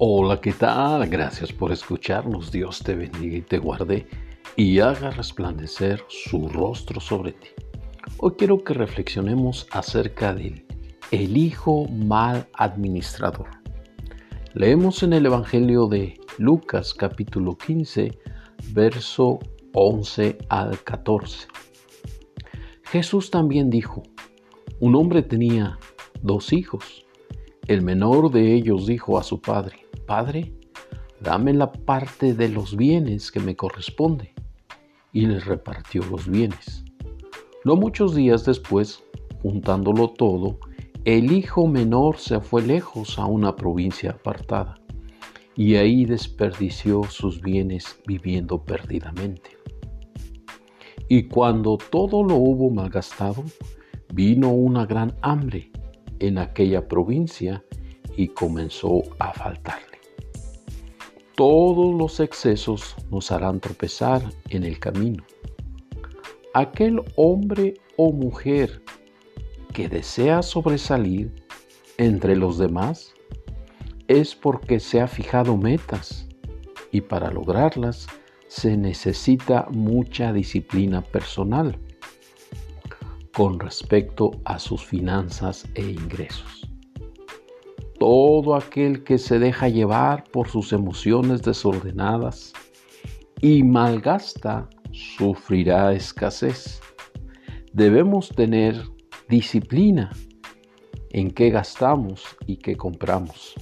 Hola, ¿qué tal? Gracias por escucharnos. Dios te bendiga y te guarde y haga resplandecer su rostro sobre ti. Hoy quiero que reflexionemos acerca del el hijo mal administrador. Leemos en el Evangelio de Lucas capítulo 15, verso 11 al 14. Jesús también dijo, un hombre tenía dos hijos. El menor de ellos dijo a su padre, Padre, dame la parte de los bienes que me corresponde. Y les repartió los bienes. No muchos días después, juntándolo todo, el hijo menor se fue lejos a una provincia apartada y ahí desperdició sus bienes viviendo perdidamente. Y cuando todo lo hubo malgastado, vino una gran hambre en aquella provincia y comenzó a faltarle. Todos los excesos nos harán tropezar en el camino. Aquel hombre o mujer que desea sobresalir entre los demás es porque se ha fijado metas y para lograrlas se necesita mucha disciplina personal con respecto a sus finanzas e ingresos. Todo aquel que se deja llevar por sus emociones desordenadas y malgasta sufrirá escasez. Debemos tener disciplina en qué gastamos y qué compramos.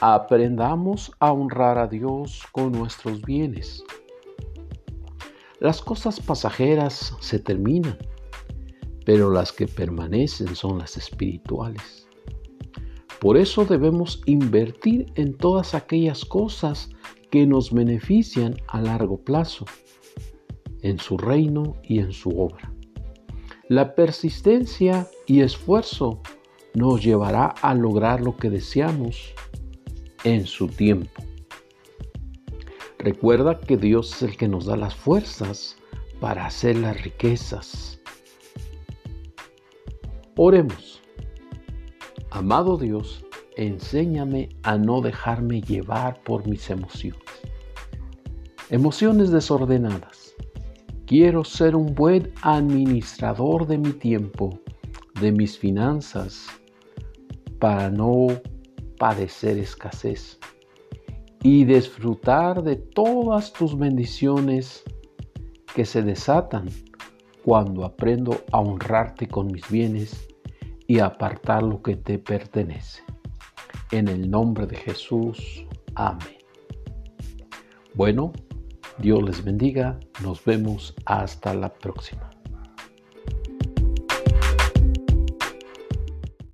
Aprendamos a honrar a Dios con nuestros bienes. Las cosas pasajeras se terminan, pero las que permanecen son las espirituales. Por eso debemos invertir en todas aquellas cosas que nos benefician a largo plazo, en su reino y en su obra. La persistencia y esfuerzo nos llevará a lograr lo que deseamos en su tiempo. Recuerda que Dios es el que nos da las fuerzas para hacer las riquezas. Oremos. Amado Dios, enséñame a no dejarme llevar por mis emociones. Emociones desordenadas. Quiero ser un buen administrador de mi tiempo, de mis finanzas, para no padecer escasez y disfrutar de todas tus bendiciones que se desatan cuando aprendo a honrarte con mis bienes y apartar lo que te pertenece. En el nombre de Jesús. Amén. Bueno, Dios les bendiga. Nos vemos hasta la próxima.